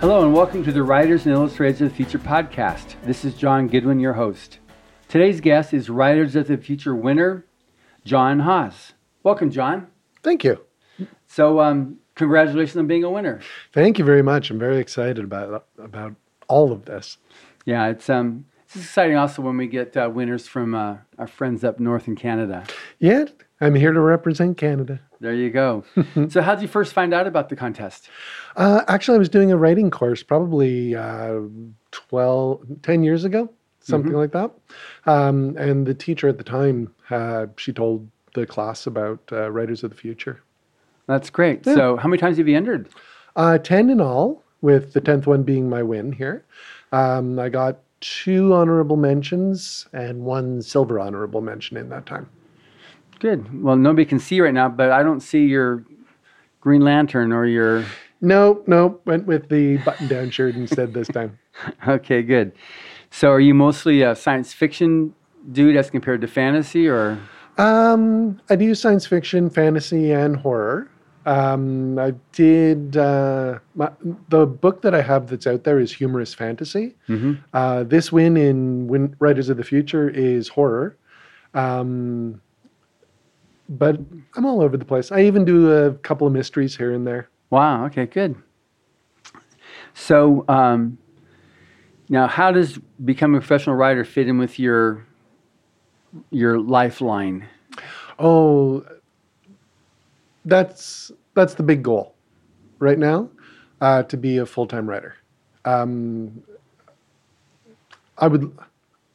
Hello, and welcome to the Writers and Illustrators of the Future podcast. This is John Goodwin, your host. Today's guest is Writers of the Future winner, John Haas. Welcome, John. Thank you. So, um, congratulations on being a winner. Thank you very much. I'm very excited about about all of this. Yeah, it's um, it's exciting also when we get uh, winners from uh, our friends up north in Canada. Yeah, I'm here to represent Canada. There you go. so, how did you first find out about the contest? Uh, actually, I was doing a writing course probably uh, 12, 10 years ago, something like that. Um, and the teacher at the time, uh, she told the class about uh, Writers of the Future. That's great. So, how many times have you entered? Uh, 10 in all, with the 10th one being my win here. Um, I got two honorable mentions and one silver honorable mention in that time. Good. Well, nobody can see right now, but I don't see your Green Lantern or your. No, no, went with the button down shirt instead this time. Okay, good. So, are you mostly a science fiction dude as compared to fantasy, or? Um, I do science fiction, fantasy, and horror. Um, I did uh, my, the book that I have that's out there is humorous fantasy. Uh, this win in win, Writers of the Future is horror, um, but I'm all over the place. I even do a couple of mysteries here and there. Wow. Okay. Good. So um, now, how does becoming a professional writer fit in with your your lifeline? Oh, that's that's the big goal right now, uh, to be a full time writer. Um, I would,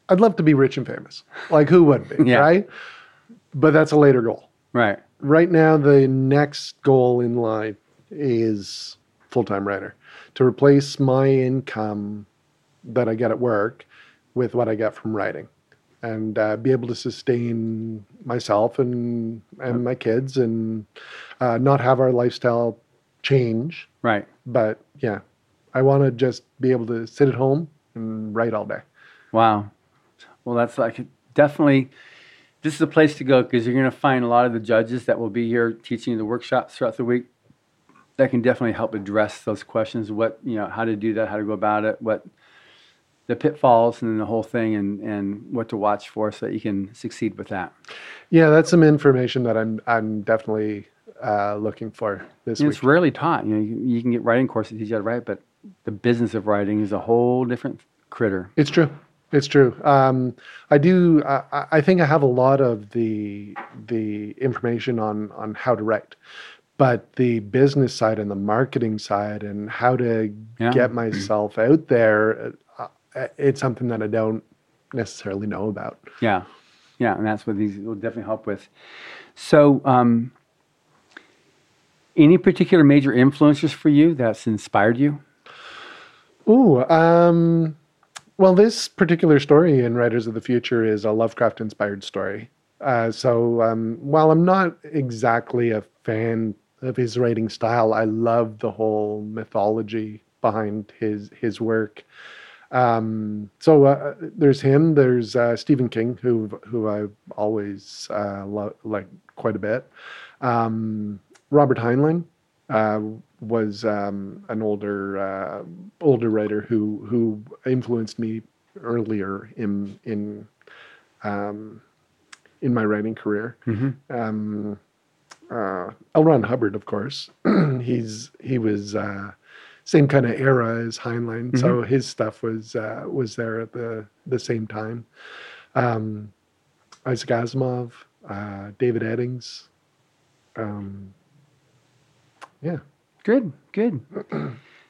I'd love to be rich and famous. Like who wouldn't be, Yeah. right? But that's a later goal. Right. Right now, the next goal in line is full time writer to replace my income that I get at work with what I get from writing and uh, be able to sustain myself and and my kids and uh, not have our lifestyle change. Right. But yeah, I want to just be able to sit at home and write all day. Wow. Well, that's like definitely. This is a place to go because you're going to find a lot of the judges that will be here teaching the workshops throughout the week. That can definitely help address those questions. What you know, how to do that, how to go about it, what the pitfalls, and the whole thing, and and what to watch for so that you can succeed with that. Yeah, that's some information that I'm I'm definitely uh, looking for this And week. it's rarely taught. You know, you, you can get writing courses teach you how to write, but the business of writing is a whole different critter. It's true. It's true. Um, I do. I, I- think I have a lot of the the information on on how to write, but the business side and the marketing side and how to Yeah. get myself out there, it's something that I don't necessarily know about. Yeah, yeah, and that's what these will definitely help with. So, um, any particular major influencers for you that's inspired you? Ooh, um, well, this particular story in Writers of the Future is a Lovecraft inspired story. Uh, so um, while I'm not exactly a fan of his writing style, I love the whole mythology behind his his work. Um, so uh, there's him. There's uh, Stephen King, who who I always uh, lo- like quite a bit. Um, Robert Heinlein uh, was um, an older uh, older writer who who influenced me earlier in in um, in my writing career. Um, uh, L. Ron Hubbard, of course, he's he was uh, same kind of era as Heinlein, so his stuff was uh, was there at the the same time. Um, Isaac Asimov, uh, David Eddings. Um, yeah. Good, good.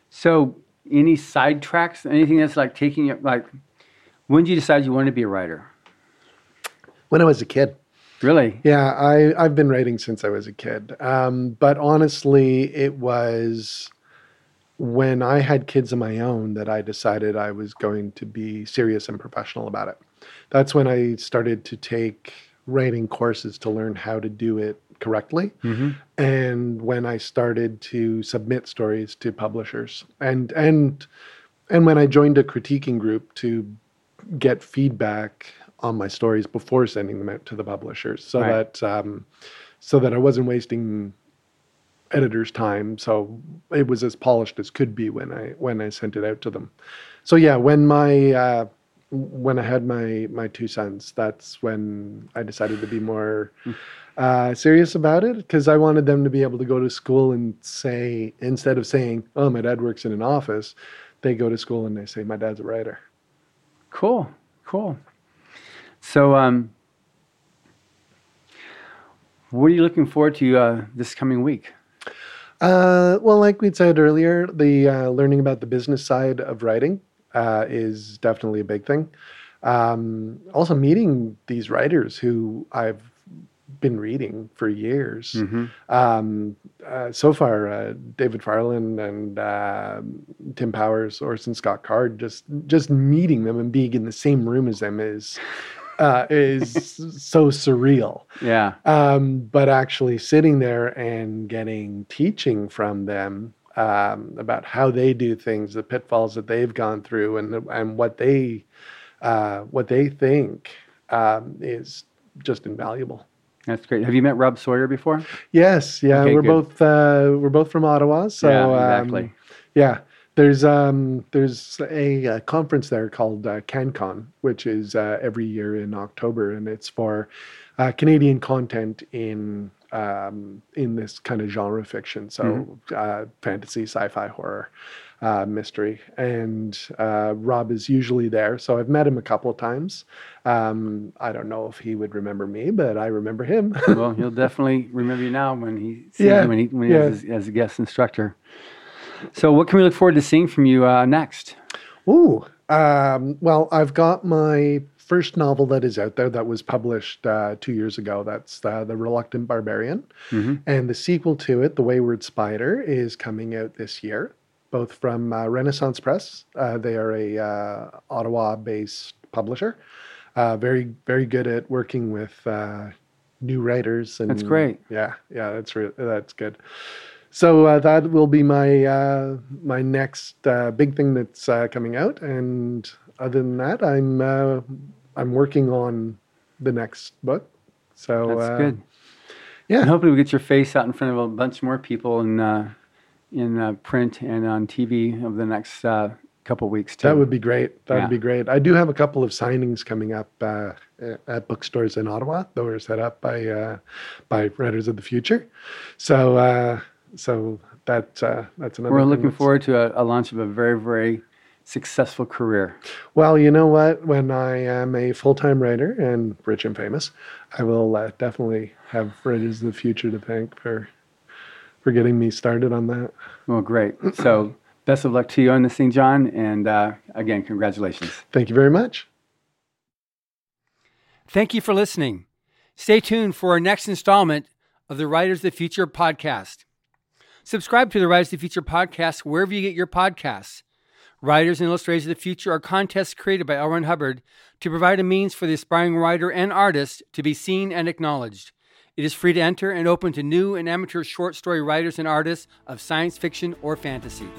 so, any sidetracks? Anything that's like taking you like? When did you decide you wanted to be a writer? When I was a kid. Really? Yeah, I, I've been writing since I was a kid. Um, but honestly, it was when I had kids of my own that I decided I was going to be serious and professional about it. That's when I started to take writing courses to learn how to do it correctly. And when I started to submit stories to publishers and and and when I joined a critiquing group to get feedback on my stories before sending them out to the publishers so Right. that um, so that I wasn't wasting editor's time, so it was as polished as could be when I when I sent it out to them. So yeah, when my uh, when I had my my two sons, that's when I decided to be more uh, serious about it because I wanted them to be able to go to school and say instead of saying, "Oh, my dad works in an office," they go to school and they say, "My dad's a writer." Cool, cool. So, um, what are you looking forward to uh, this coming week? Uh, well, like we said earlier, the uh, learning about the business side of writing uh, is definitely a big thing. Um, also, meeting these writers who I've been reading for years. Mm-hmm. Um, uh, so far, uh, David Farland and uh, Tim Powers, Orson Scott Card, just just meeting them and being in the same room as them is uh, is so surreal. Yeah. Um, but actually sitting there and getting teaching from them um, about how they do things, the pitfalls that they've gone through, and and what they uh, what they think um, is just invaluable. That's great. Have you met Rob Sawyer before? Yes, yeah, Okay, we're good. both uh, we're both from Ottawa, so yeah, um, exactly. yeah, there's um there's a, uh conference there called uh, CanCon, which is uh, every year in October, and it's for uh, Canadian content in um, in this kind of genre fiction, so uh, fantasy, sci-fi, horror, uh, mystery, and uh, Rob is usually there. So I've met him a couple of times. Um, I don't know if he would remember me, but I remember him. well, he'll definitely remember you now when he sees Yeah, when he when he yeah. his, as a guest instructor. So, what can we look forward to seeing from you uh, next? Ooh, um, well, I've got my first novel that is out there that was published uh, two years ago. That's uh, The Reluctant Barbarian. Mhm. And the sequel to it, The Wayward Spider, is coming out this year, both from uh, Renaissance Press. Uh, they are a uh, Ottawa based publisher, uh, very, very good at working with uh, new writers. And, That's great. Yeah, yeah, that's, re- that's good. So uh, that will be my uh, my next uh, big thing that's uh, coming out, and other than that, I'm uh, I'm working on the next book. So That's uh, good. yeah. And hopefully, we get your face out in front of a bunch more people in uh, in uh, print and on TV over the next uh, couple weeks too. That would be great. That would Yeah. be great. I do have a couple of signings coming up uh, at bookstores in Ottawa that were set up by uh, by Writers of the Future. So uh, so that uh, that's another. We're looking that's- forward to a, a launch of a very very successful career. Well, you know what? When I am a full time writer and rich and famous, I will uh, definitely have Writers of the Future to thank for for getting me started on that. Well, great. So, best of luck to you on this thing, John. And uh, again, congratulations. Thank you very much. Thank you for listening. Stay tuned for our next installment of the Writers of the Future podcast. Subscribe to the Writers of the Future podcast wherever you get your podcasts. Writers and Illustrators of the Future are contests created by L. Ron Hubbard to provide a means for the aspiring writer and artist to be seen and acknowledged. It is free to enter and open to new and amateur short story writers and artists of science fiction or fantasy.